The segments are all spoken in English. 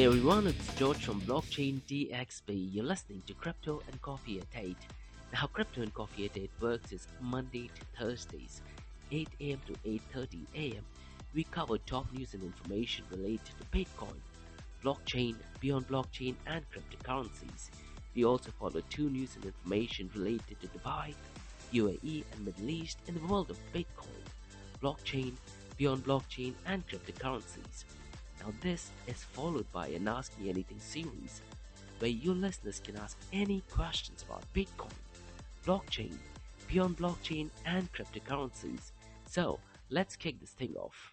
Hey everyone, it's George from Blockchain DXB. You're listening to Crypto and Coffee at 8. Now, Crypto and Coffee at 8 works is Monday to Thursdays, 8 a.m. to 8.30 a.m. We cover top news and information related to Bitcoin, blockchain, beyond blockchain, and cryptocurrencies. We also follow two news and information related to Dubai, UAE, and Middle East in the world of Bitcoin, blockchain, beyond blockchain, and cryptocurrencies. Now, this is followed by an Ask Me Anything series where your listeners can ask any questions about Bitcoin, blockchain, beyond blockchain, and cryptocurrencies. So, let's kick this thing off.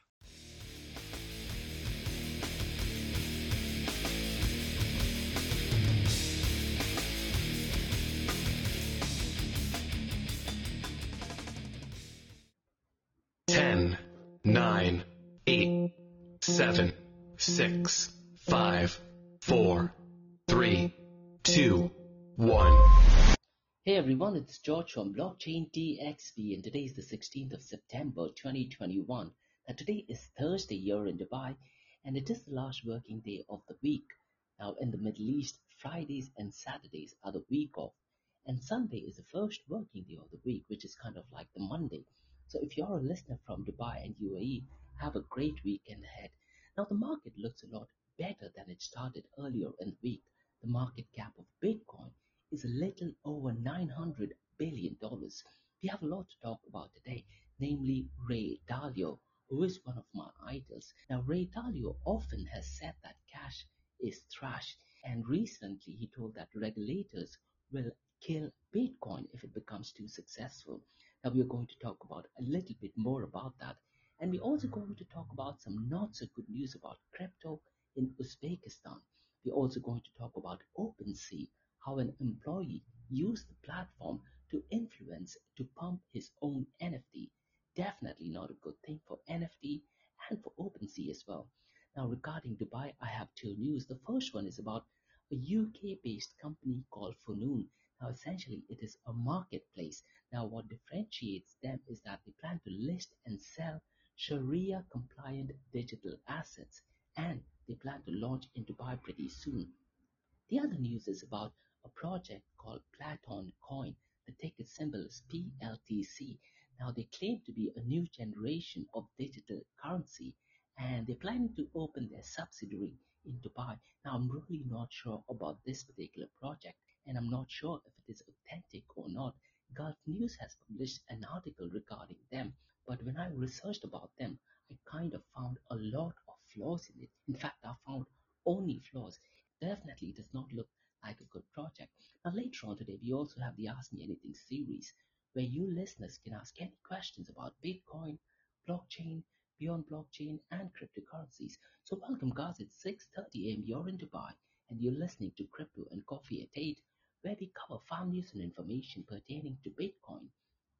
Ten, nine, eight, seven six, mm. five, four, three, two, one. Hey everyone, it's George from Blockchain DXB and today is the 16th of September 2021. Now today is Thursday here in Dubai and it is the last working day of the week. Now in the Middle East, Fridays and Saturdays are the week off and Sunday is the first working day of the week which is kind of like the Monday. So if you're a listener from Dubai and UAE, have a great weekend ahead. Now the market looks a lot better than it started earlier in the week. The market cap of Bitcoin is a little over $900 billion. We have a lot to talk about today, namely Ray Dalio, who is one of my idols. Now, Ray Dalio often has said that cash is trash, and recently he told that regulators will kill Bitcoin if it becomes too successful. Now, we are going to talk about a little bit more about that and we're also going to talk about some not so good news about crypto in Uzbekistan. We're also going to talk about OpenSea, how an employee used the platform to influence to pump his own NFT. Definitely not a good thing for NFT and for OpenSea as well. Now, regarding Dubai, I have two news. The first one is about a UK based company called Funoon. Now, essentially, it is a marketplace. Now, what differentiates them is that they plan to list and sell Sharia compliant digital assets, and they plan to launch in Dubai pretty soon. The other news is about a project called Platon Coin. The ticket symbol is PLTC. Now, they claim to be a new generation of digital currency and they're planning to open their subsidiary in Dubai. Now, I'm really not sure about this particular project and I'm not sure if it is authentic or not. Gulf News has published an article regarding them, but when I researched about them, I kind of found a lot of flaws in it. In fact, I found only flaws. Definitely does not look like a good project. Now, later on today, we also have the Ask Me Anything series, where you listeners can ask any questions about Bitcoin, blockchain, beyond blockchain, and cryptocurrencies. So, welcome, guys. It's 6:30 a.m. You're in Dubai, and you're listening to Crypto and Coffee at 8, where we cover farm news and information pertaining to Bitcoin,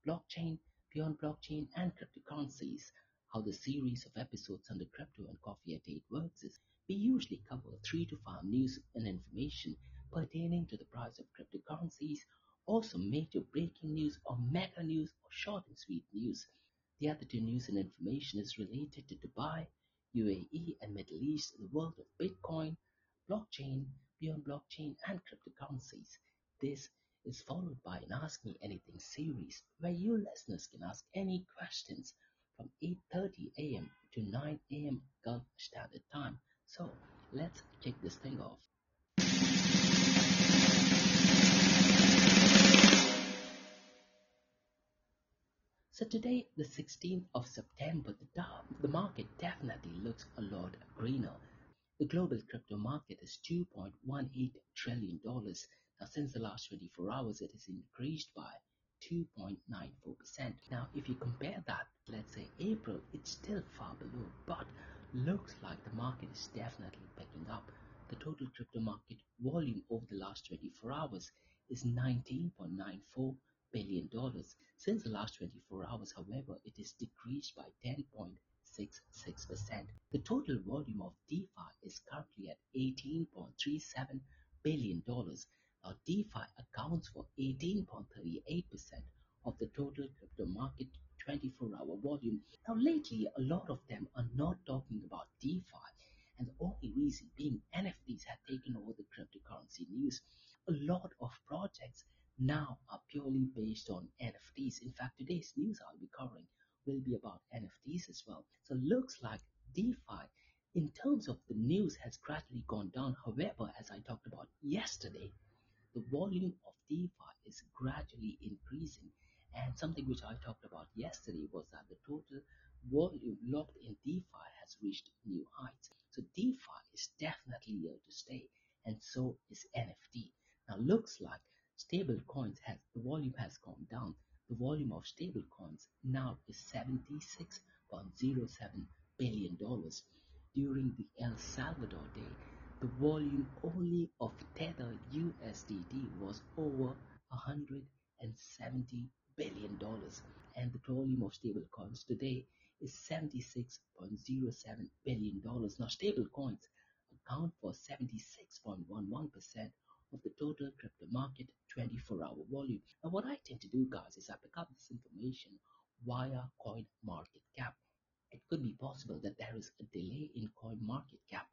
blockchain, beyond blockchain and cryptocurrencies. How the series of episodes the Crypto and Coffee at 8 works is we usually cover three to five news and information pertaining to the price of cryptocurrencies, also major breaking news or mega news or short and sweet news. The other two news and information is related to Dubai, UAE, and Middle East, the world of Bitcoin, blockchain, beyond blockchain, and cryptocurrencies. This is followed by an Ask Me Anything series where you listeners can ask any questions from 8.30 a.m. to 9 a.m. Gulf Standard Time. So let's kick this thing off. So today, the 16th of September, the, the market definitely looks a lot greener. The global crypto market is $2.18 trillion now, since the last 24 hours, it has increased by 2.94%. Now, if you compare that, let's say April, it's still far below, but looks like the market is definitely picking up. The total crypto market volume over the last 24 hours is $19.94 billion. Since the last 24 hours, however, it is decreased by 10.66%. The total volume of DeFi is currently at $18.37 billion. Now, DeFi accounts for 18.38% of the total crypto market 24 hour volume. Now, lately, a lot of them are not talking about DeFi, And the only reason being NFTs have taken over the cryptocurrency news. A lot of projects now are purely based on NFTs. In fact, today's news I'll be covering will be about NFTs as well. So looks like DeFi in terms of the news has gradually gone down. However, as I talked about yesterday, the volume of DeFi is gradually increasing. And something which I talked about yesterday was that the total volume locked in DeFi has reached new heights. So DeFi is definitely here to stay, and so is NFT. Now looks like stable coins has the volume has gone down. The volume of stable coins now is 76.07 billion dollars. During the El Salvador day, the volume only of Tether USDT was over 170 billion dollars and the volume of stablecoins today is 76.07 billion dollars. Now stablecoins account for 76.11% of the total crypto market 24 hour volume. Now what I tend to do guys is I pick up this information via coin market cap. It could be possible that there is a delay in coin market cap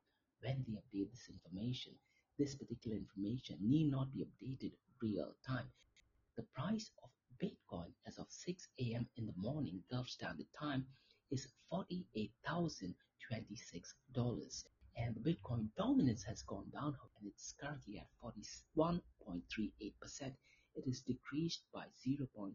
when they update this information. This particular information need not be updated real time. The price of Bitcoin as of 6 a.m. in the morning Gulf Standard Time is $48,026 and the Bitcoin dominance has gone down and it's currently at 41.38%. It is decreased by 0.40%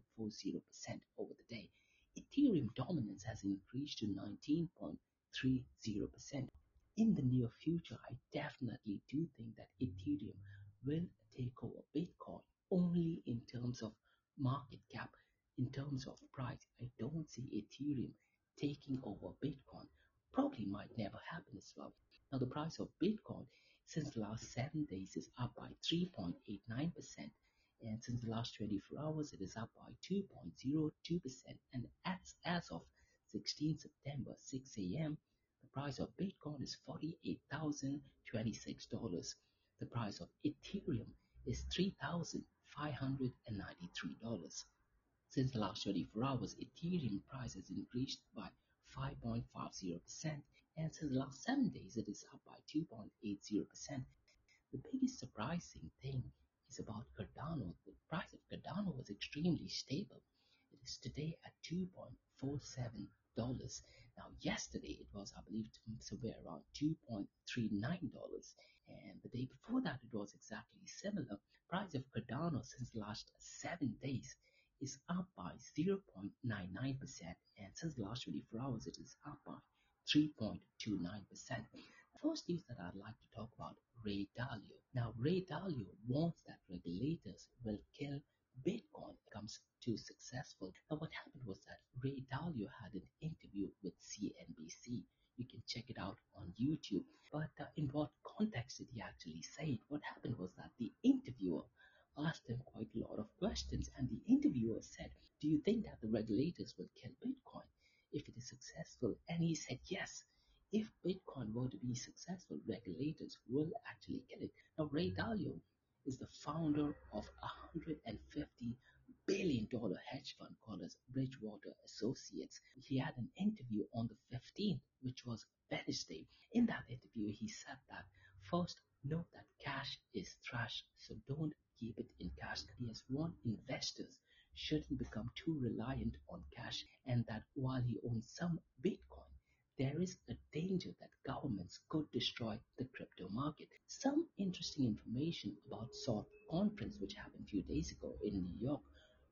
over the day. Ethereum dominance has increased to 19.30%. In the near future, I definitely do think that Ethereum will take over Bitcoin only in terms of market cap, in terms of price. I don't see Ethereum taking over Bitcoin. Probably might never happen as well. Now, the price of Bitcoin since the last seven days is up by 3.89%, and since the last 24 hours, it is up by 2.02%. And as, as of 16 September, 6 a.m., price of Bitcoin is $48,026. The price of Ethereum is $3,593. Since the last 24 hours, Ethereum price has increased by 5.50%, and since the last 7 days, it is up by 2.80%. The biggest surprising thing is about Cardano. The price of Cardano was extremely stable. It is today at $2.47. Now, yesterday it was, I believe, somewhere around $2.39, and the day before that it was exactly similar. Price of Cardano since last seven days is up by 0.99%, and since the last 24 hours it is up by 3.29%. First news that I'd like to talk about Ray Dalio. Now, Ray Dalio warns that regulators will kill Bitcoin becomes too successful. Now, what happened was that Ray Dalio had an interview with CNBC. You can check it out on YouTube. But uh, in what context did he actually say it? What happened was that the interviewer asked him quite a lot of questions, and the interviewer said, Do you think that the regulators will kill Bitcoin if it is successful? And he said, Yes. If Bitcoin were to be successful, regulators will actually kill it. Now, Ray Dalio is the founder of a $150 billion hedge fund called as Bridgewater Associates. He had an interview on the 15th, which was Wednesday. In that interview, he said that first, note that cash is trash, so don't keep it in cash. He has warned investors shouldn't become too reliant on cash and that while he owns some Bitcoin, there is a danger that governments could destroy the crypto market. Some interesting information about SALT conference which happened a few days ago in New York,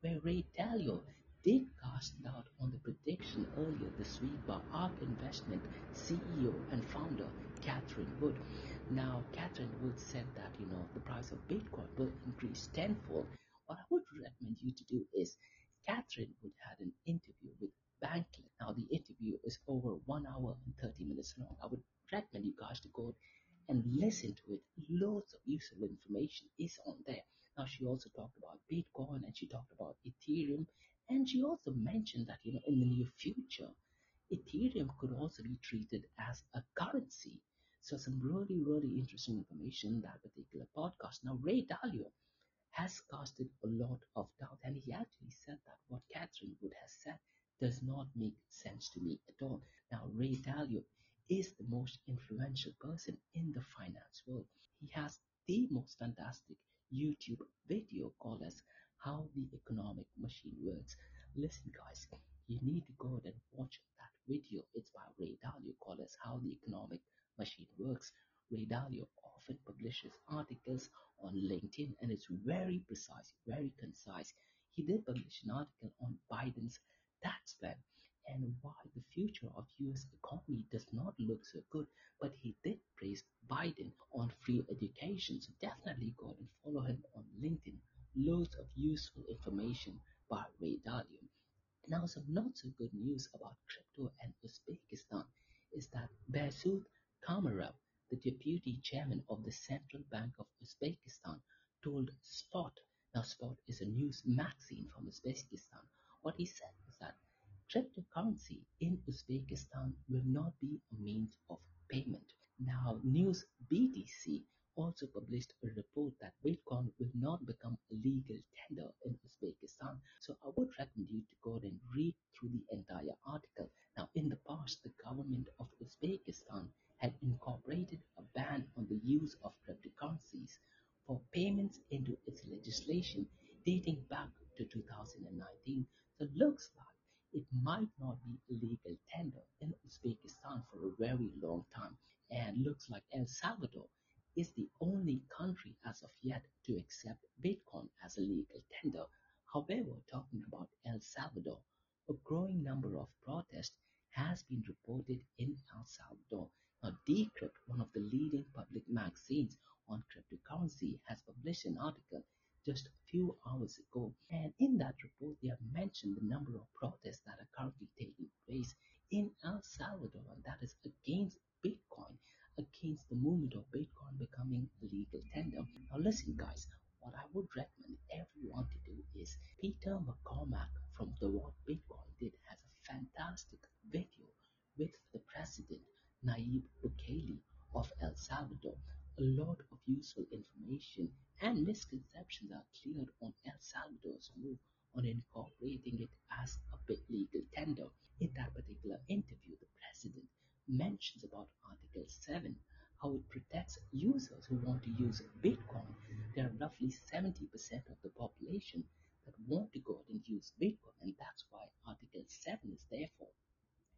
where Ray Dalio did cast doubt on the prediction earlier this week by ARK Investment CEO and founder Catherine Wood. Now, Catherine Wood said that you know the price of Bitcoin will increase tenfold. What I would recommend you to do is Catherine Wood had an interview with Bankless. Now the interview is over one hour and 30 minutes long. I would recommend you guys to go and listen to it. Loads of useful information is on there. Now she also talked about Bitcoin and she talked about Ethereum and she also mentioned that you know in the near future Ethereum could also be treated as a currency. So some really, really interesting information in that particular podcast. Now Ray Dalio has casted a lot of doubt and he actually said that what Catherine Wood has said does not make sense to me at all. Now, Ray Dalio is the most influential person in the finance world. He has the most fantastic YouTube video called as How the Economic Machine Works. Listen, guys, you need to go and watch that video. It's by Ray Dalio called as How the Economic Machine Works. Ray Dalio often publishes articles on LinkedIn and it's very precise, very concise. He did publish an article on Biden's tax plan and why the future of US economy does not look so good, but he did praise Biden on free education. So definitely go and follow him on LinkedIn. Loads of useful information by Ray Dalio. Now, some not so good news about crypto and Uzbekistan is that Behzod Kamarov, the deputy chairman of the Central Bank of Uzbekistan, told Spot, now Spot is a news magazine from Uzbekistan, what he said that cryptocurrency in Uzbekistan will not be a means of payment. Now, News BTC also published a report that Bitcoin will not become a legal tender in Uzbekistan. So I would recommend you to go and read through the entire article. Now, in the past, the government of Uzbekistan had incorporated a ban on the use of cryptocurrencies for payments into its legislation dating back to 2019. So it looks like it might not be legal tender in Uzbekistan for a very long time and looks like El Salvador is the only country as of yet to accept Bitcoin as a legal tender. However, talking about El Salvador, a growing number of protests has been reported in El Salvador. Now, Decrypt, one of the leading public magazines on cryptocurrency, has published an article just a few hours ago. And in that report, they have mentioned the number of protests that are currently taking place in El Salvador, and that is against Bitcoin, against the movement of Bitcoin becoming legal tender. Now, listen, guys, what I would recommend everyone to do is Peter McCormack from the What Bitcoin Did has a fantastic video with the president, Nayib Bukele of El Salvador lot of useful information and misconceptions are cleared on El Salvador's move on incorporating it as a big legal tender. In that particular interview, the president mentions about Article 7, how it protects users who want to use Bitcoin. There are roughly 70% of the population that want to go out and use Bitcoin, and that's why Article 7 is there for.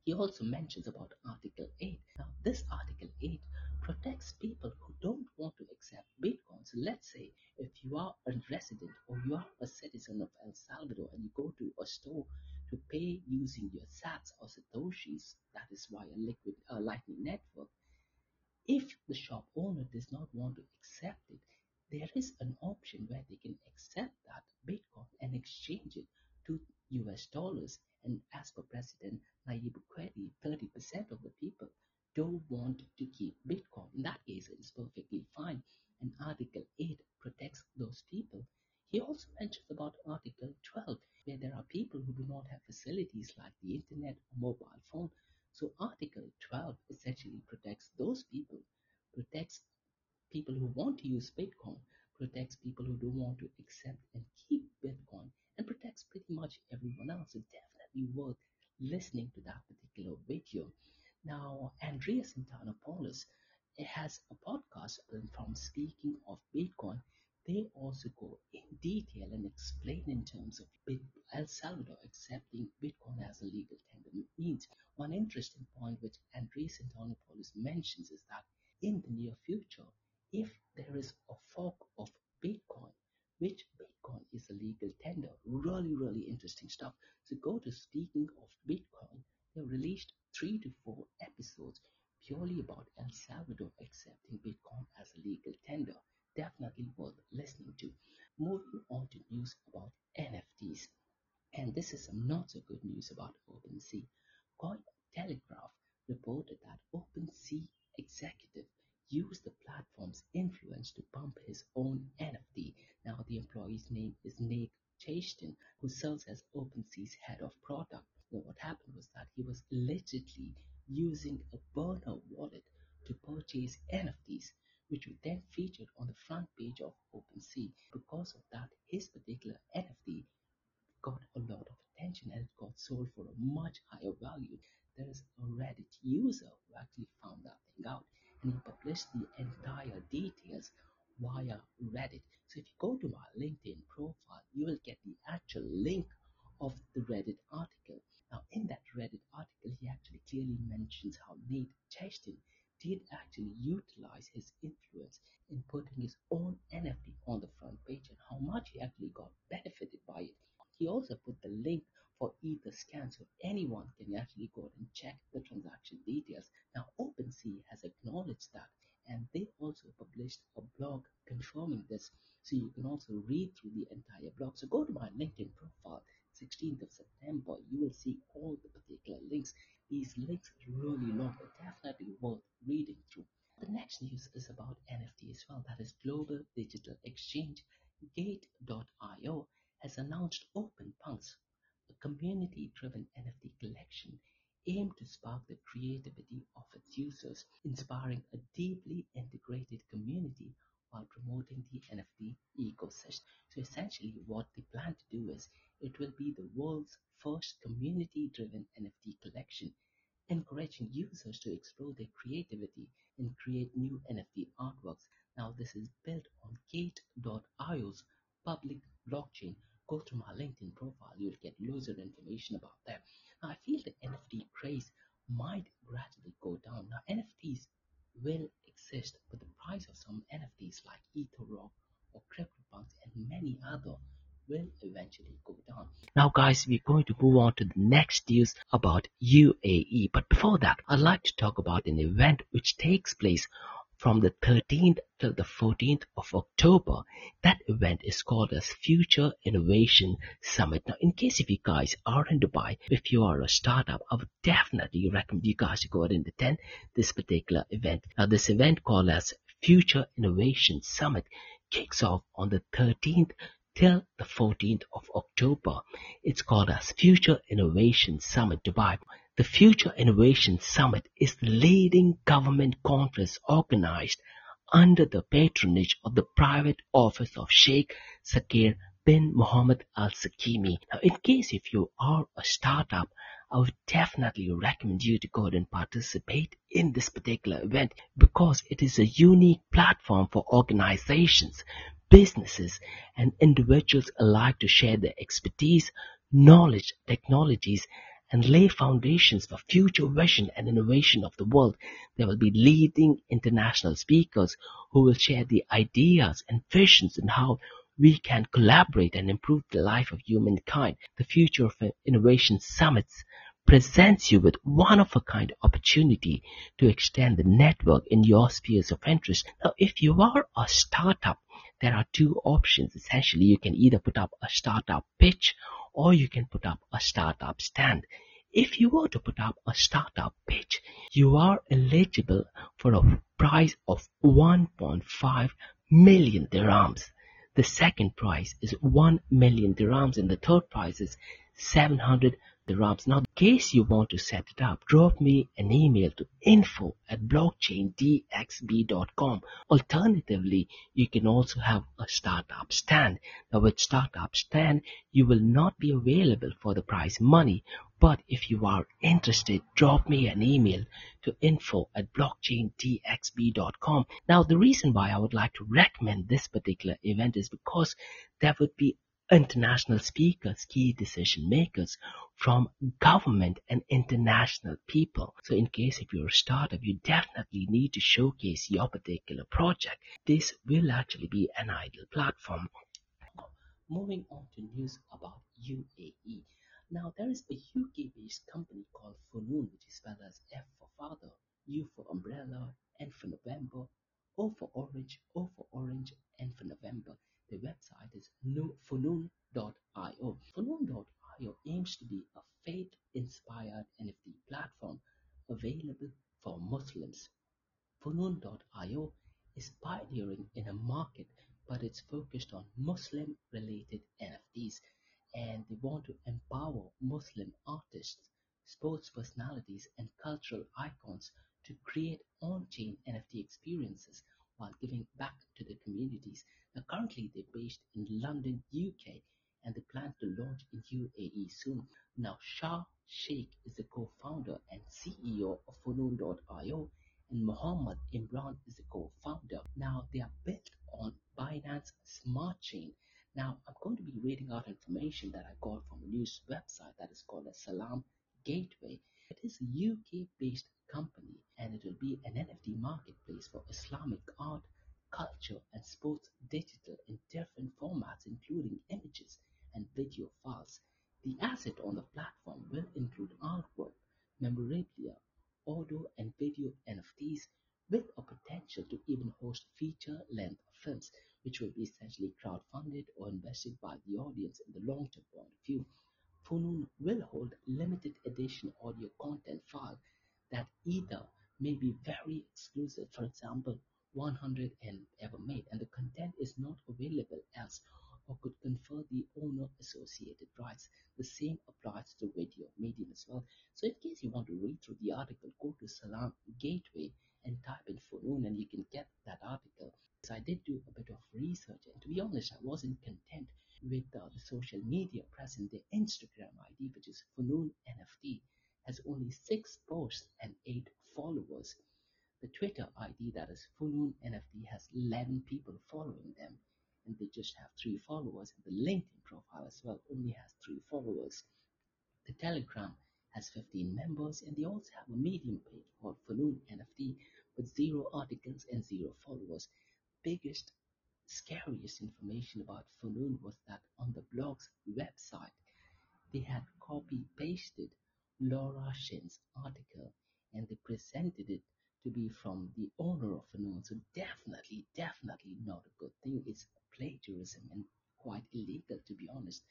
He also mentions about Article 8. Now, this Article 8 protects people who don't want to accept Bitcoin. So let's say if you are a resident or you are a citizen of El Salvador and you go to a store to pay using your sats or satoshis, that is via liquid uh, lightning network, if the shop owner does not want to accept it, there is an option where they can accept that Bitcoin and exchange it to US dollars. And as per President Nayib Bukele, 30% of the people don't want to keep Bitcoin. In that case, it is perfectly fine. And Article 8 protects those people. He also mentions about Article 12, where there are people who do not have facilities like the internet or mobile phone. So Article 12 essentially protects those people, protects people who want to use Bitcoin, protects people who don't want to accept and keep Bitcoin, and protects pretty much everyone else. So definitely worth listening to that particular video. Now, Andreas Antonopoulos has a podcast from Speaking of Bitcoin. They also go in detail and explain in terms of El Salvador accepting Bitcoin as a legal tender means. One interesting point which Andreas Antonopoulos mentions is that in the near future, if there is a fork of Bitcoin, which Bitcoin is a legal tender, really, really interesting stuff. So go to Speaking of Bitcoin. They released three to four episodes purely about El Salvador accepting Bitcoin as a legal tender. Definitely worth listening to. Moving on to news about NFTs. And this is some not so good news about OpenSea. Cointelegraph reported that OpenSea executive used the platform's influence to pump his own NFT. Now, the employee's name is Nick Chastain, who serves as OpenSea's head of product. Now, what happened was that he was allegedly using a burner wallet to purchase NFTs, which were then featured on the front page of OpenSea. Because of that, his particular NFT got a lot of attention and it got sold for a much higher value. There is a Reddit user who actually found that thing out and he published the entire details via Reddit. So if you go to my LinkedIn profile, you will get the actual link of the Reddit article. Now, in that Reddit article, he actually clearly mentions how Nate Chastain did actually utilize his influence in putting his own NFT on the front page and how much he actually got benefited by it. He also put the link for Etherscan so anyone can actually go and check the transaction details. Now, OpenSea has acknowledged that and they also published a blog confirming this. So you can also read through the entire blog. So go to my linkedin profile 16th of september. You will see all the particular links. These links are really long but definitely worth reading through. The next news is about nft as well. That is global digital exchange gate.io has announced open punks a community driven nft collection aimed to spark the creativity users, inspiring a deeply integrated community while promoting the NFT ecosystem. So essentially what they plan to do is it will be the world's first community-driven NFT collection, encouraging users to explore their creativity and create new NFT artworks. Now this is built on Gate.io's public blockchain. Go to my LinkedIn profile, you'll get loads of information about that. Now, I feel the NFT craze might gradually down. Now, NFTs will exist, but the price of some NFTs like EtherRock or CryptoPunks and many other will eventually go down. Now, guys, we're going to move on to the next news about UAE. But before that, I'd like to talk about an event which takes place from the 13th till the 14th of October. That event is called as Future Innovation Summit. Now, in case if you guys are in Dubai, if you are a startup, I would definitely recommend you guys to go ahead and attend this particular event. Now, this event called as Future Innovation Summit kicks off on the 13th till the 14th of October. It's called as Future Innovation Summit Dubai. The Future Innovation Summit is the leading government conference organized under the patronage of the private office of Sheikh Sakir bin Mohammed Al Sakimi. Now, in case if you are a startup, I would definitely recommend you to go and participate in this particular event because it is a unique platform for organizations, businesses, and individuals alike to share their expertise, knowledge, technologies, and lay foundations for future vision and innovation of the world. There will be leading international speakers who will share the ideas and visions and how we can collaborate and improve the life of humankind. The Future of Innovation Summits presents you with one of a kind opportunity to extend the network in your spheres of interest. Now, if you are a startup, there are two options. Essentially, you can either put up a startup pitch or you can put up a startup stand. If you were to put up a startup pitch, you are eligible for a prize of 1.5 million dirhams. The second prize is 1 million dirhams and the third prize is 700 dirhams. Now, in case you want to set it up, drop me an email to info at blockchaindxb.com. Alternatively, you can also have a startup stand. Now, with startup stand, you will not be available for the prize money, but if you are interested, drop me an email to info at blockchaindxb.com. Now, the reason why I would like to recommend this particular event is because there would be international speakers, key decision makers from government and international people. So in case if you're a startup, you definitely need to showcase your particular project. This will actually be an ideal platform. Moving on to news about UAE. Now there is a UK-based company called Funoon, which is spelled as F for father, U for umbrella, N for November, O for orange, O for orange, N for November. The website is funoon.io. Funoon.io aims to be a faith-inspired NFT platform available for Muslims. Funoon.io is pioneering in a market, but it's focused on Muslim-related NFTs, and they want to empower Muslim artists, sports personalities, and cultural icons to create on-chain NFT experiences while giving back to the communities. Currently, they're based in London, UK, and they plan to launch in UAE soon. Now, Shah Sheikh is the co-founder and CEO of Funoon.io, and Mohammed Imran is the co-founder. Now they are built on Binance Smart Chain. Now I'm going to be reading out information that I got from a news website that is called a Salaam Gateway. It is a UK-based company and it will be an NFT marketplace for Islamic art, culture and sports digital in different formats including images and video files. The asset on the platform will include artwork, memorabilia, audio and video NFTs with a potential to even host feature-length films, which will be essentially crowdfunded or invested by the audience in the long-term point of view. Funoon will hold limited edition audio content file that either may be very exclusive, for example, 100 and ever made, and the content is not available else or could confer the owner associated rights. The same applies to video medium as well. So in case you want to read through the article, go to Salam Gateway and type in Funoon and you can get that article. So I did do a bit of research and to be honest, I wasn't content with uh, the social media present. The Instagram ID, which is Funoon NFT, has only six posts and eight followers. The Twitter ID, that is Funoon NFT, has 11 people following them and they just have three followers. And the LinkedIn profile as well only has three followers. The Telegram has 15 members and they also have a medium page called Funoon NFT with zero articles and zero followers. Biggest, scariest information about Funoon was that on the blog's website, they had copy pasted Laura Shin's article and they presented it to be from the owner of Funoon. So definitely, definitely not a good thing. It's plagiarism and quite illegal to be honest.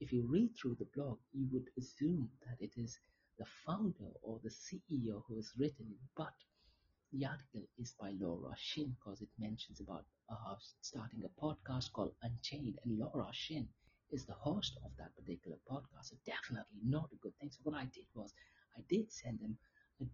If you read through the blog, you would assume that it is the founder or the CEO who has written it, but the article is by Laura Shin because it mentions about uh, starting a podcast called Unchained, and Laura Shin is the host of that particular podcast. So definitely not a good thing. So what I did was I did send them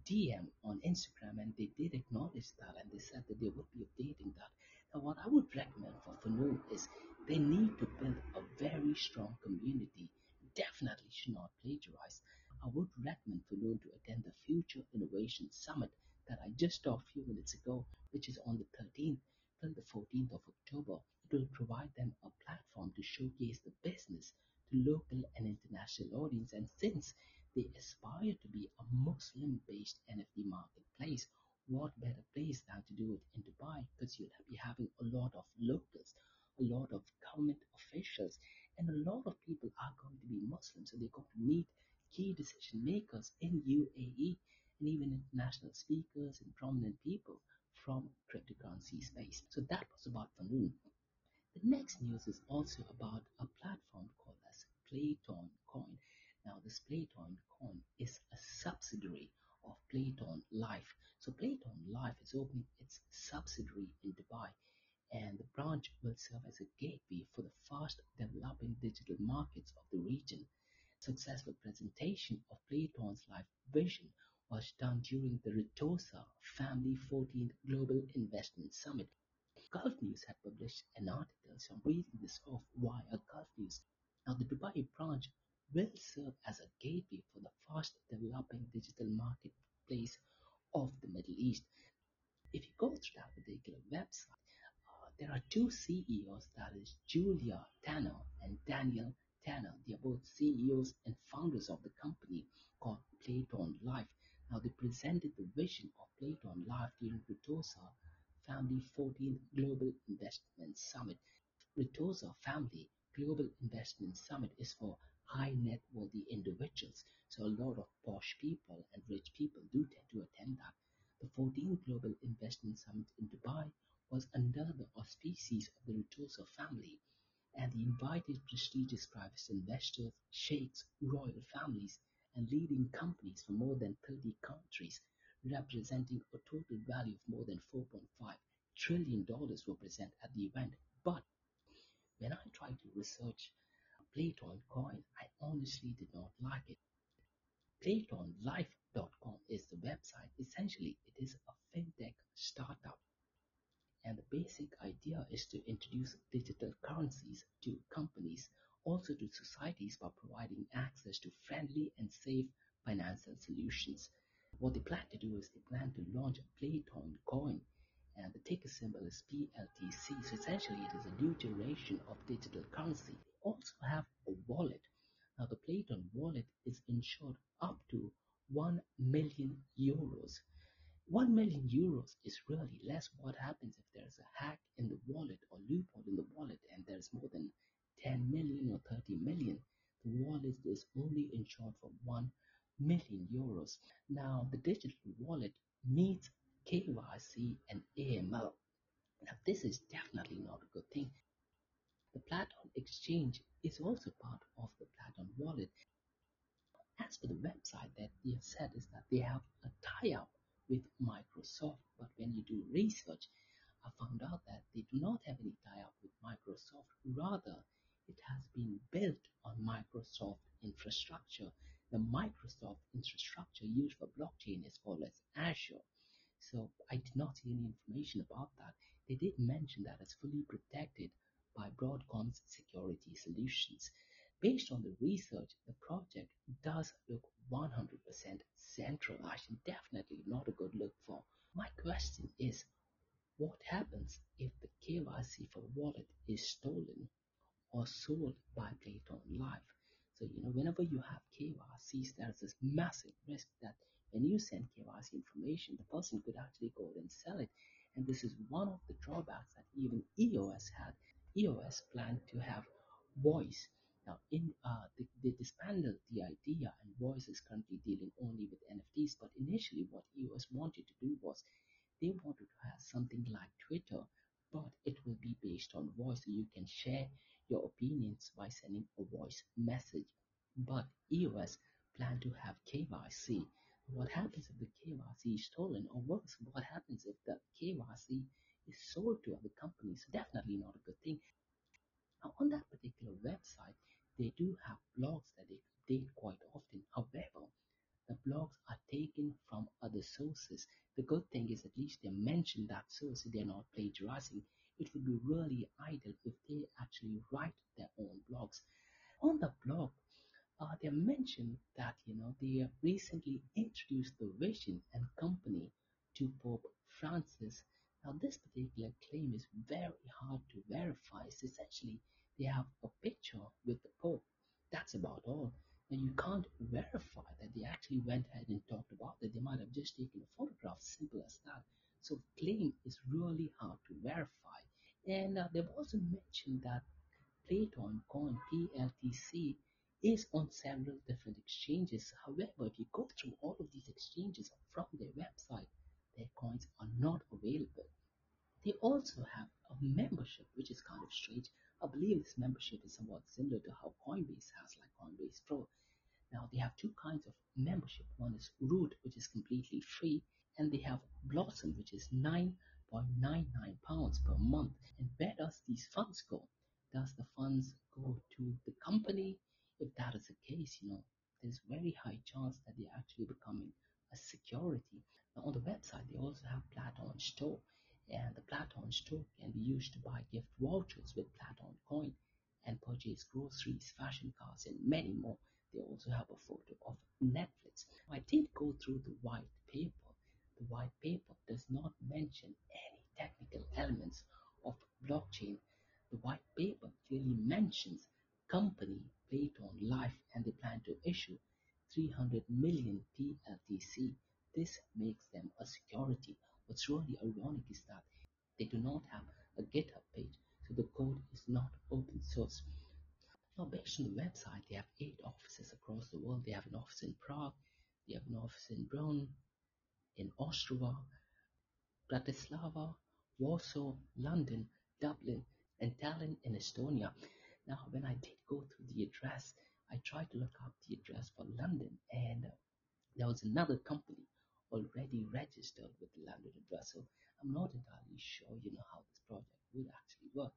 DM on Instagram, and they did acknowledge that, and they said that they would be updating that. Now, what I would recommend for Funoon is they need to build a very strong community. Definitely should not plagiarize. I would recommend Funoon to attend the Future Innovation Summit that I just talked a few minutes ago, which is on the 13th till the 14th of October. It will provide them a platform to showcase the business to local and international audience. And since they aspire to be a Muslim-based NFT marketplace, what better place than to do it in Dubai? Because you'll be having a lot of locals, a lot of government officials, and a lot of people are going to be Muslims. So they're going to meet key decision makers in UAE and even international speakers and prominent people from cryptocurrency space. So that was about Funoon. The next news is also about a platform called as Platon Coin. Now, this Platon Coin is a subsidiary of Platon Life. So Platon Life is opening its subsidiary in Dubai and the branch will serve as a gateway for the fast developing digital markets of the region. Successful presentation of Platon's life vision was done during the Ritossa Family 14th Global Investment Summit. Gulf News had published an article, so I'm reading this off via Gulf News. Now, the Dubai branch will serve as a gateway for the fast developing digital marketplace of the Middle East. If you go through that particular website, uh, there are two CEOs, that is Julia Tanner and Daniel Tanner. They are both CEOs and founders of the company called Platon Life. Now, they presented the vision of Platon Life during Ritossa Family 14th Global Investment Summit. Ritossa Family Global Investment Summit is for high net worthy individuals. So a lot of posh people and rich people do tend to attend that. The 14th Global Investment Summit in Dubai was under the auspices of the Ritossa family and they invited prestigious private investors, sheikhs, royal families, and leading companies from more than 30 countries, representing a total value of more than $4.5 trillion were present at the event. But when I tried to research Platon coin, I honestly did not like it. PlaytoneLife.com is the website. Essentially, it is a fintech startup. And the basic idea is to introduce digital currencies to companies, also to societies by providing access to friendly and safe financial solutions. What they plan to do is they plan to launch a Platon coin, and the ticker symbol is PLTC. So essentially, it is a new generation of digital currency. Also have a wallet. Now, the Platon wallet is insured up to 1 million euros. 1 million euros is really less. What happens if there's a hack in the wallet or loophole in the wallet and there's more than 10 million or 30 million? The wallet is only insured for 1 million euros. Now, the digital wallet needs KYC and AML. Now, this is definitely not a good thing. The Platon exchange is also part of the Platon wallet. As for the website that they have said is that they have a tie-up with Microsoft, but when you do research, I found out that they do not have any tie-up with Microsoft. Rather, it has been built on Microsoft infrastructure. The Microsoft infrastructure used for blockchain is called as Azure. So I did not see any information about that. They did mention that it's fully protected by Broadcom's security solutions. Based on the research, the project does look 100% centralized and definitely not a good look for. My question is, what happens if the KYC for wallet is stolen or sold by Platon Live? So, you know, whenever you have KYCs, there's this massive risk that when you send KYC information, the person could actually go and sell it. And this is one of the drawbacks that even EOS had. EOS planned to have voice. Now, in uh, they, they disbanded the idea, and voice is currently dealing only with NFTs. But initially, what EOS wanted to do was they wanted to have something like Twitter, but it will be based on voice. So you can share your opinions by sending a voice message. But EOS plan to have KYC. What happens if the KYC is stolen, or worse, what happens if the KYC is sold to other companies? Definitely not a good thing. Now, on that particular website, they do have blogs that they update quite often. However, the blogs are taken from other sources. The good thing is at least they mention that source, they're not plagiarizing. It would be really idle if they actually write their own blogs. On the blog, uh, they mentioned that you know they recently introduced the vision and company to Pope Francis. Now, this particular claim is very hard to verify. It's essentially they have a picture with the Pope. That's about all. And you can't verify that they actually went ahead and talked about it. They might have just taken a photograph, simple as that. So, claim is really hard to verify. And uh, they've also mentioned that Platon Coin PLTC is on several different exchanges. However, if you go through all of these exchanges from their website, their coins are not available. They also have a membership, which is kind of strange. I believe this membership is somewhat similar to how Coinbase has, like Coinbase Pro. Now, they have two kinds of membership. One is Root, which is completely free, and they have Blossom, which is 9.99 pounds per month. And where does these funds go? Does the funds go to the company? If that is the case, you know, there's very high chance that they're actually becoming a security. On the website, they also have Platon Store, and the Platon Store can be used to buy gift vouchers with Platon coin and purchase groceries, fashion cars, and many more. They also have a photo of Netflix. I did go through the white paper. The white paper does not mention any technical elements of blockchain. The white paper clearly mentions company Platon Life and they plan to issue 300 million PLTC. This makes them a security. What's really ironic is that they do not have a GitHub page, so the code is not open source. Now, based on the website, they have eight offices across the world. They have an office in Prague, they have an office in Brno, in Ostrava, Bratislava, Warsaw, London, Dublin, and Tallinn in Estonia. Now, when I did go through the address, I tried to look up the address for London, and there was another company already registered with the London address. So I'm not entirely sure, you know, how this project would actually work.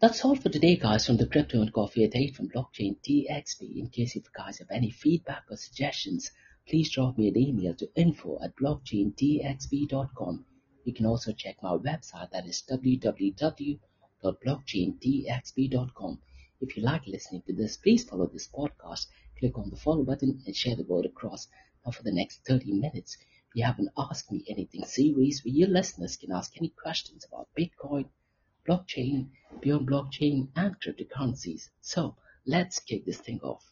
That's all for today, guys, from the Crypto and Coffee at 8 from Blockchain DXB. In case you guys have any feedback or suggestions, please drop me an email to info at blockchaindxb.com. You can also check my website that is www.blockchaindxb.com. If you like listening to this, please follow this podcast, click on the follow button, and share the word across. Now, for the next 30 minutes, we haven't asked Me Anything series where your listeners can ask any questions about Bitcoin, blockchain, beyond blockchain, and cryptocurrencies. So let's kick this thing off.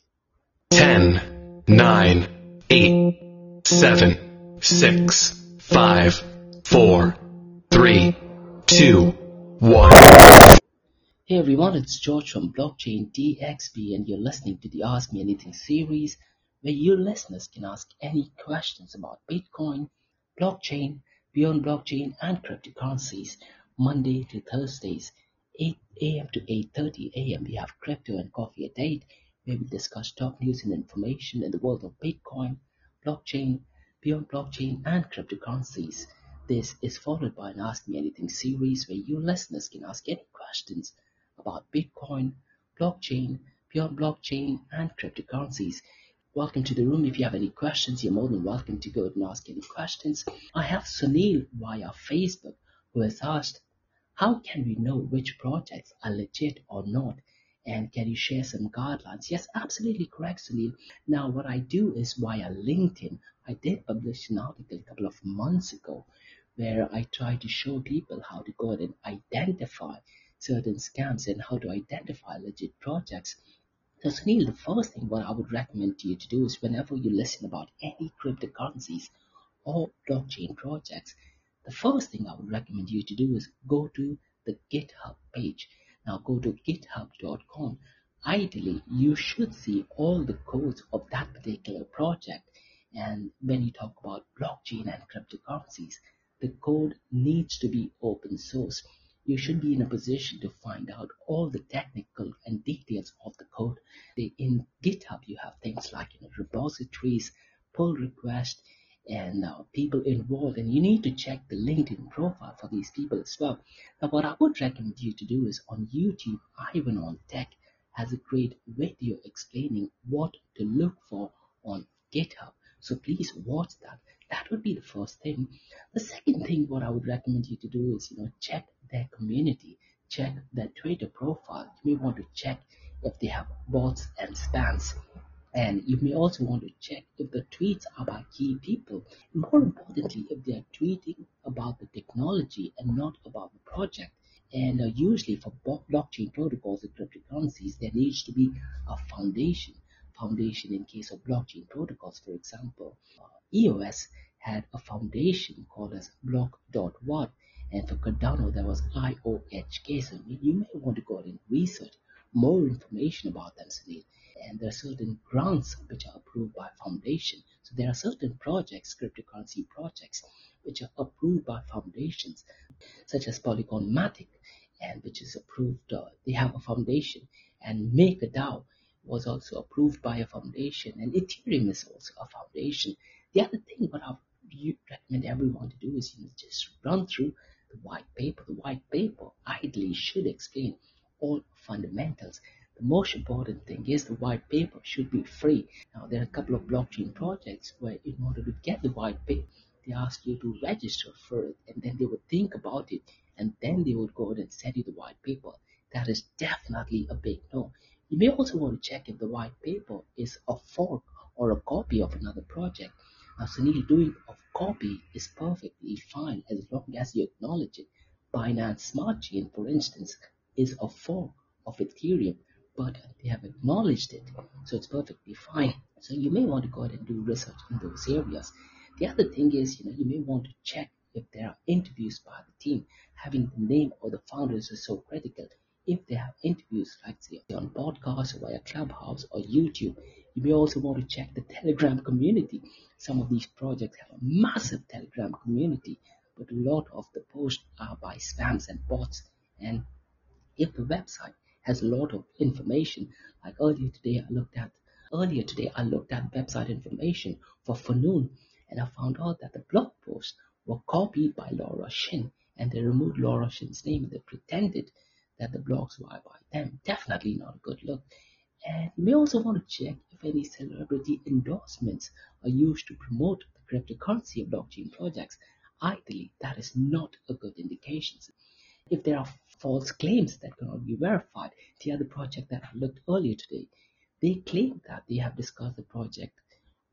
10, 9, 8, 7, 6, 5, 4, 3, 2, 1. Hey everyone, it's George from Blockchain DXB and you're listening to the Ask Me Anything series where your listeners can ask any questions about Bitcoin, blockchain, beyond blockchain and cryptocurrencies. Monday to Thursdays, 8 a.m. to 8.30 a.m. We have Crypto and Coffee at 8 where we discuss top news and information in the world of Bitcoin, blockchain, beyond blockchain and cryptocurrencies. This is followed by an Ask Me Anything series where you listeners can ask any questions about Bitcoin, blockchain, beyond blockchain, and cryptocurrencies. Welcome to the room. If you have any questions, you're more than welcome to go and ask any questions. I have Sunil via Facebook who has asked, how can we know which projects are legit or not? And can you share some guidelines? Yes, absolutely correct, Sunil. Now, what I do is via LinkedIn, I did publish an article a couple of months ago where I try to show people how to go and identify certain scams and how to identify legit projects. So Sunil, the first thing what I would recommend to you to do is whenever you listen about any cryptocurrencies or blockchain projects, the first thing I would recommend you to do is go to the GitHub page. Now go to github.com. Ideally, you should see all the codes of that particular project. And when you talk about blockchain and cryptocurrencies, the code needs to be open source. You should be in a position to find out all the technical and details of the code. In GitHub, you have things like you know, repositories, pull requests, and uh, people involved. And you need to check the linkedin profile for these people as well. Now what i would recommend you to do is on youtube ivan on tech has a great video explaining what to look for on github so please watch that that would be the first thing the second thing what i would recommend you to do is you know check their community check their twitter profile you may want to check if they have bots and spams and you may also want to check if the tweets are by key people. More importantly, if they are tweeting about the technology and not about the project. And uh, usually for blockchain protocols and cryptocurrencies, there needs to be a foundation. Foundation in case of blockchain protocols, for example, uh, EOS had a foundation called as Block.one. And for Cardano, there was IOHK. So you may want to go and research more information about them, Sunil and there are certain grants which are approved by foundation. So there are certain projects, cryptocurrency projects, which are approved by foundations, such as Polygon Matic, and which is approved. Uh, they have a foundation, and MakerDAO was also approved by a foundation, and Ethereum is also a foundation. The other thing, what I recommend everyone to do is you know, just run through the white paper. The white paper ideally should explain all fundamentals the most important thing is the white paper should be free. Now, there are a couple of blockchain projects where, in order to get the white paper, they ask you to register for it, and then they would think about it, and then they would go ahead and send you the white paper. That is definitely a big no. You may also want to check if the white paper is a fork or a copy of another project. Now, Sunil, doing a copy is perfectly fine as long as you acknowledge it. Binance Smart Chain, for instance, is a fork of Ethereum but they have acknowledged it, so it's perfectly fine. So you may want to go ahead and do research in those areas. The other thing is, you know, you may want to check if there are interviews by the team. Having the name of the founders is so critical. If they have interviews, like say on podcasts or via Clubhouse or YouTube, you may also want to check the Telegram community. Some of these projects have a massive Telegram community, but a lot of the posts are by spams and bots. And if the website has a lot of information. Like earlier today, I looked at earlier today I looked at website information for Funoon, and I found out that the blog posts were copied by Laura Shin, and they removed Laura Shin's name. They pretended that the blogs were by them. Definitely not a good look. And you may also want to check if any celebrity endorsements are used to promote the cryptocurrency of blockchain projects. Ideally, that is not a good indication. If there are false claims that cannot be verified, the other project that I looked earlier today, they claim that they have discussed the project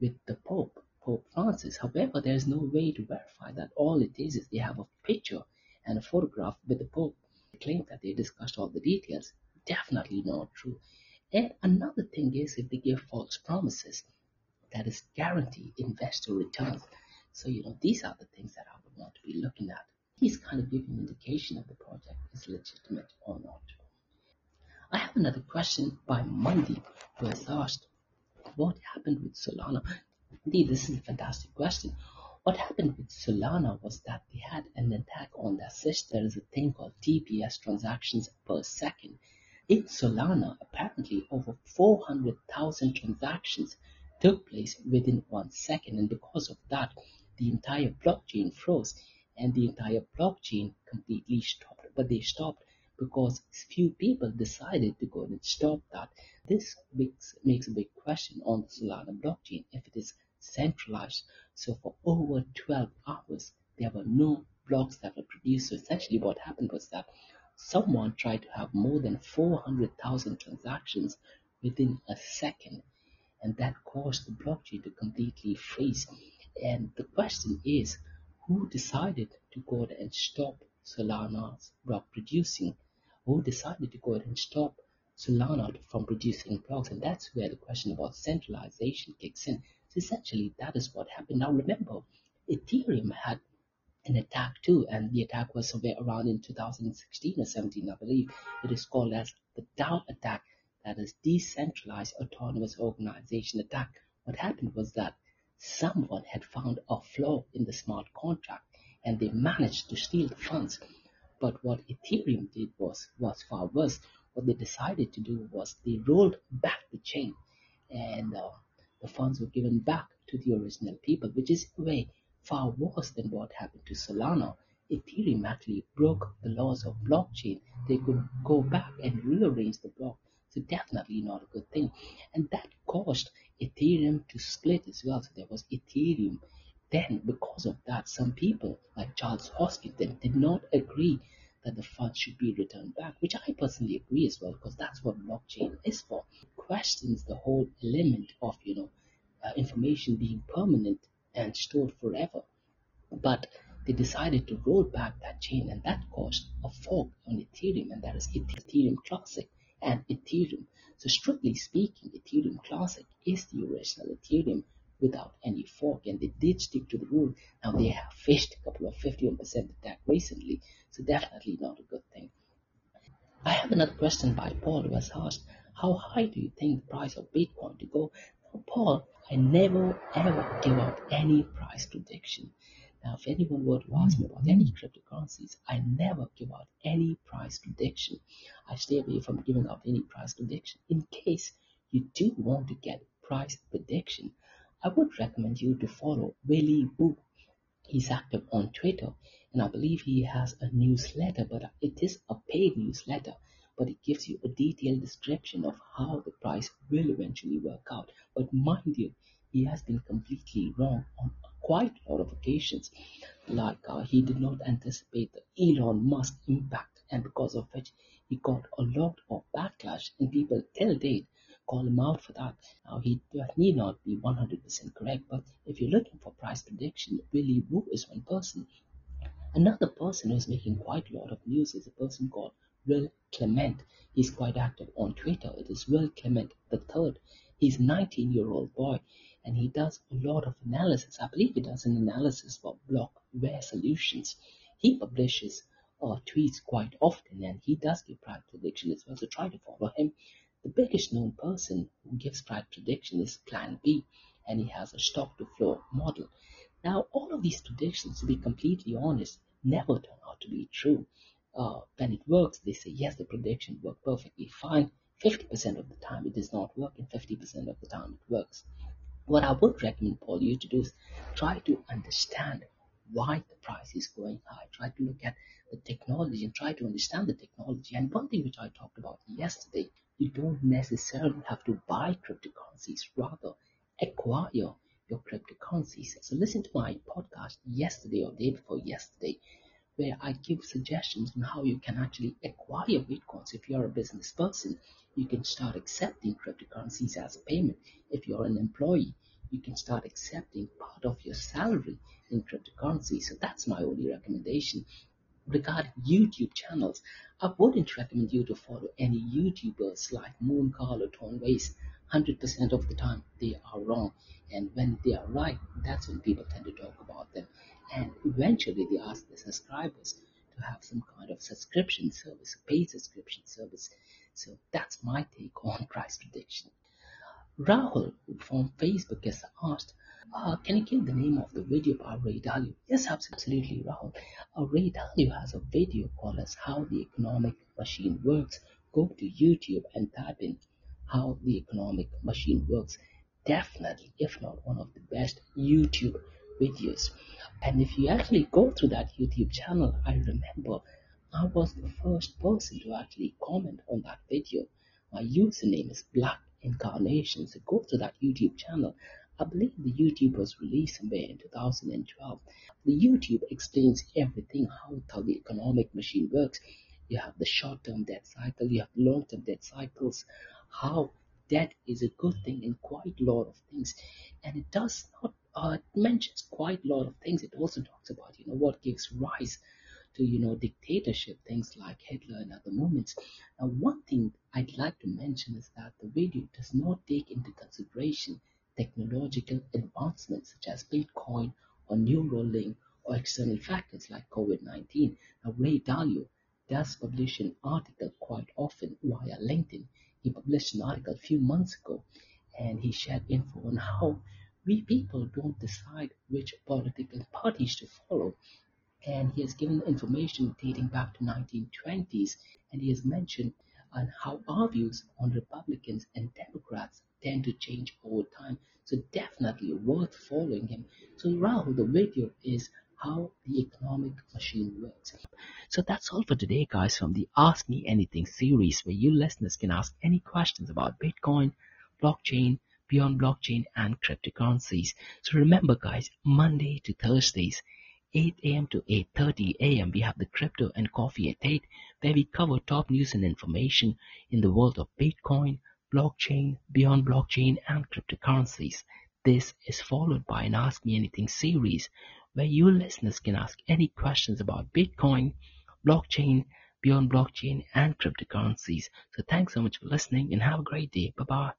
with the Pope Pope Francis. However, there is no way to verify that. All it is is they have a picture and a photograph with the Pope. Claim that they discussed all the details. Definitely not true. And another thing is if they give false promises, that is guarantee investor returns. So, you know, these are the things that I would want to be looking at. He's kind of giving an indication of the project is legitimate or not. I have another question by Monday who has asked, what happened with Solana? Indeed, this is a fantastic question. What happened with Solana was that they had an attack on their system. There is a thing called TPS transactions per second. In Solana, apparently over 400,000 transactions took place within one second, and because of that, the entire blockchain froze and the entire blockchain completely stopped. But they stopped because few people decided to go and stop that. This makes, makes a big question on Solana blockchain if it is centralized. So for over 12 hours, there were no blocks that were produced. So essentially what happened was that someone tried to have more than 400,000 transactions within a second and that caused the blockchain to completely freeze. And the question is, who decided to go ahead and stop Solana's block producing? Who decided to go ahead and stop Solana from producing blocks? And that's where the question about centralization kicks in. So essentially, that is what happened. Now remember, Ethereum had an attack too, and the attack was somewhere around in 2016 or 17, I believe. It is called as the DAO attack that is decentralized autonomous organization attack. What happened was that someone had found a flaw in the smart contract and they managed to steal the funds. But what Ethereum did was, was far worse. What they decided to do was they rolled back the chain and uh, the funds were given back to the original people, which is way far worse than what happened to Solana. Ethereum actually broke the laws of blockchain. They could go back and rearrange the block so definitely not a good thing. And that caused Ethereum to split as well. So there was Ethereum. Then because of that, some people like Charles Hoskinson did not agree that the funds should be returned back, which I personally agree as well, because that's what blockchain is for. It questions the whole element of, you know, uh, information being permanent and stored forever. But they decided to roll back that chain and that caused a fork on Ethereum and that is Ethereum Classic and Ethereum. So strictly speaking, Ethereum Classic is the original Ethereum without any fork and they did stick to the rule. Now they have faced a couple of 51% attack recently, so definitely not a good thing. I have another question by Paul who has asked, how high do you think the price of Bitcoin to go? Now, Paul, I never ever give out any price prediction. Now, if anyone were to ask me about any mm-hmm. cryptocurrencies, I never give out any price prediction. I stay away from giving out any price prediction. In case you do want to get price prediction, I would recommend you to follow Willy Woo. He's active on Twitter, and I believe he has a newsletter, but it is a paid newsletter. But it gives you a detailed description of how the price will eventually work out. But mind you, he has been completely wrong on quite a lot of occasions. Like uh, he did not anticipate the Elon Musk impact, and because of which he got a lot of backlash, and people till date call him out for that. Now he need not be 100% correct, but if you're looking for price prediction, Willy Woo is one person. Another person who's making quite a lot of news is a person called Will Clemente. He's quite active on Twitter. It is Will Clemente the third. He's a 19 year old boy and he does a lot of analysis. I believe he does an analysis for Blockware Solutions. He publishes uh, tweets quite often and he does give price prediction as well. So try to follow him. The biggest known person who gives price prediction is Plan B and he has a stock to flow model. Now, all of these predictions, to be completely honest, never turn out to be true. Uh, when it works, they say, yes, the prediction worked perfectly fine. 50% of the time it does not work, and 50% of the time it works. What I would recommend Paul you to do is try to understand why the price is going high. Try to look at the technology and try to understand the technology. And one thing which I talked about yesterday, you don't necessarily have to buy cryptocurrencies, rather acquire your cryptocurrencies. So listen to my podcast yesterday or day before yesterday, where I give suggestions on how you can actually acquire bitcoins. If you're a business person, you can start accepting cryptocurrencies as a payment. If you're an employee, you can start accepting part of your salary in cryptocurrency. So that's my only recommendation. Regarding YouTube channels, I wouldn't recommend you to follow any YouTubers like Mooncarl or Tom Waits. 100% of the time they are wrong. And when they are right that's when people tend to talk about them. And eventually they ask their subscribers to have some kind of subscription service paid subscription service. So that's my take on price prediction. Rahul from Facebook has asked, uh, can you give the name of the video by Ray Dalio? Yes, absolutely, Rahul. Uh, Ray Dalio has a video called as How the Economic Machine Works. Go to YouTube and type in How the Economic Machine Works. Definitely, if not one of the best YouTube videos. And if you actually go through that YouTube channel, I remember I was the first person to actually comment on that video. My username is Black Incarnation. So go to that YouTube channel. I believe the YouTube was released somewhere in 2012. The YouTube explains everything how, the economic machine works. You have the short-term debt cycle, you have long-term debt cycles, how debt is a good thing in quite a lot of things. And it does not uh, it mentions quite a lot of things. It also talks about, you know, what gives rise to, you know, dictatorship, things like Hitler and other movements. Now, one thing I'd like to mention is that the video does not take into consideration technological advancements such as Bitcoin or Neuralink or external factors like COVID-19. Now, Ray Dalio does publish an article quite often via LinkedIn. He published an article a few months ago and he shared info on how we people don't decide which political parties to follow and he has given information dating back to 1920s and he has mentioned on how our views on republicans and democrats tend to change over time. So definitely worth following him. So rahul the video is how the economic machine works. So that's all for today guys. From the ask me anything series where you listeners can ask any questions about bitcoin blockchain beyond blockchain and cryptocurrencies. So remember guys monday to thursdays 8 a.m. to 8.30 a.m. we have the Crypto and Coffee at 8 where we cover top news and information in the world of Bitcoin, blockchain, beyond blockchain and cryptocurrencies. This is followed by an Ask Me Anything series where you listeners can ask any questions about Bitcoin, blockchain, beyond blockchain and cryptocurrencies. So thanks so much for listening and have a great day. Bye bye.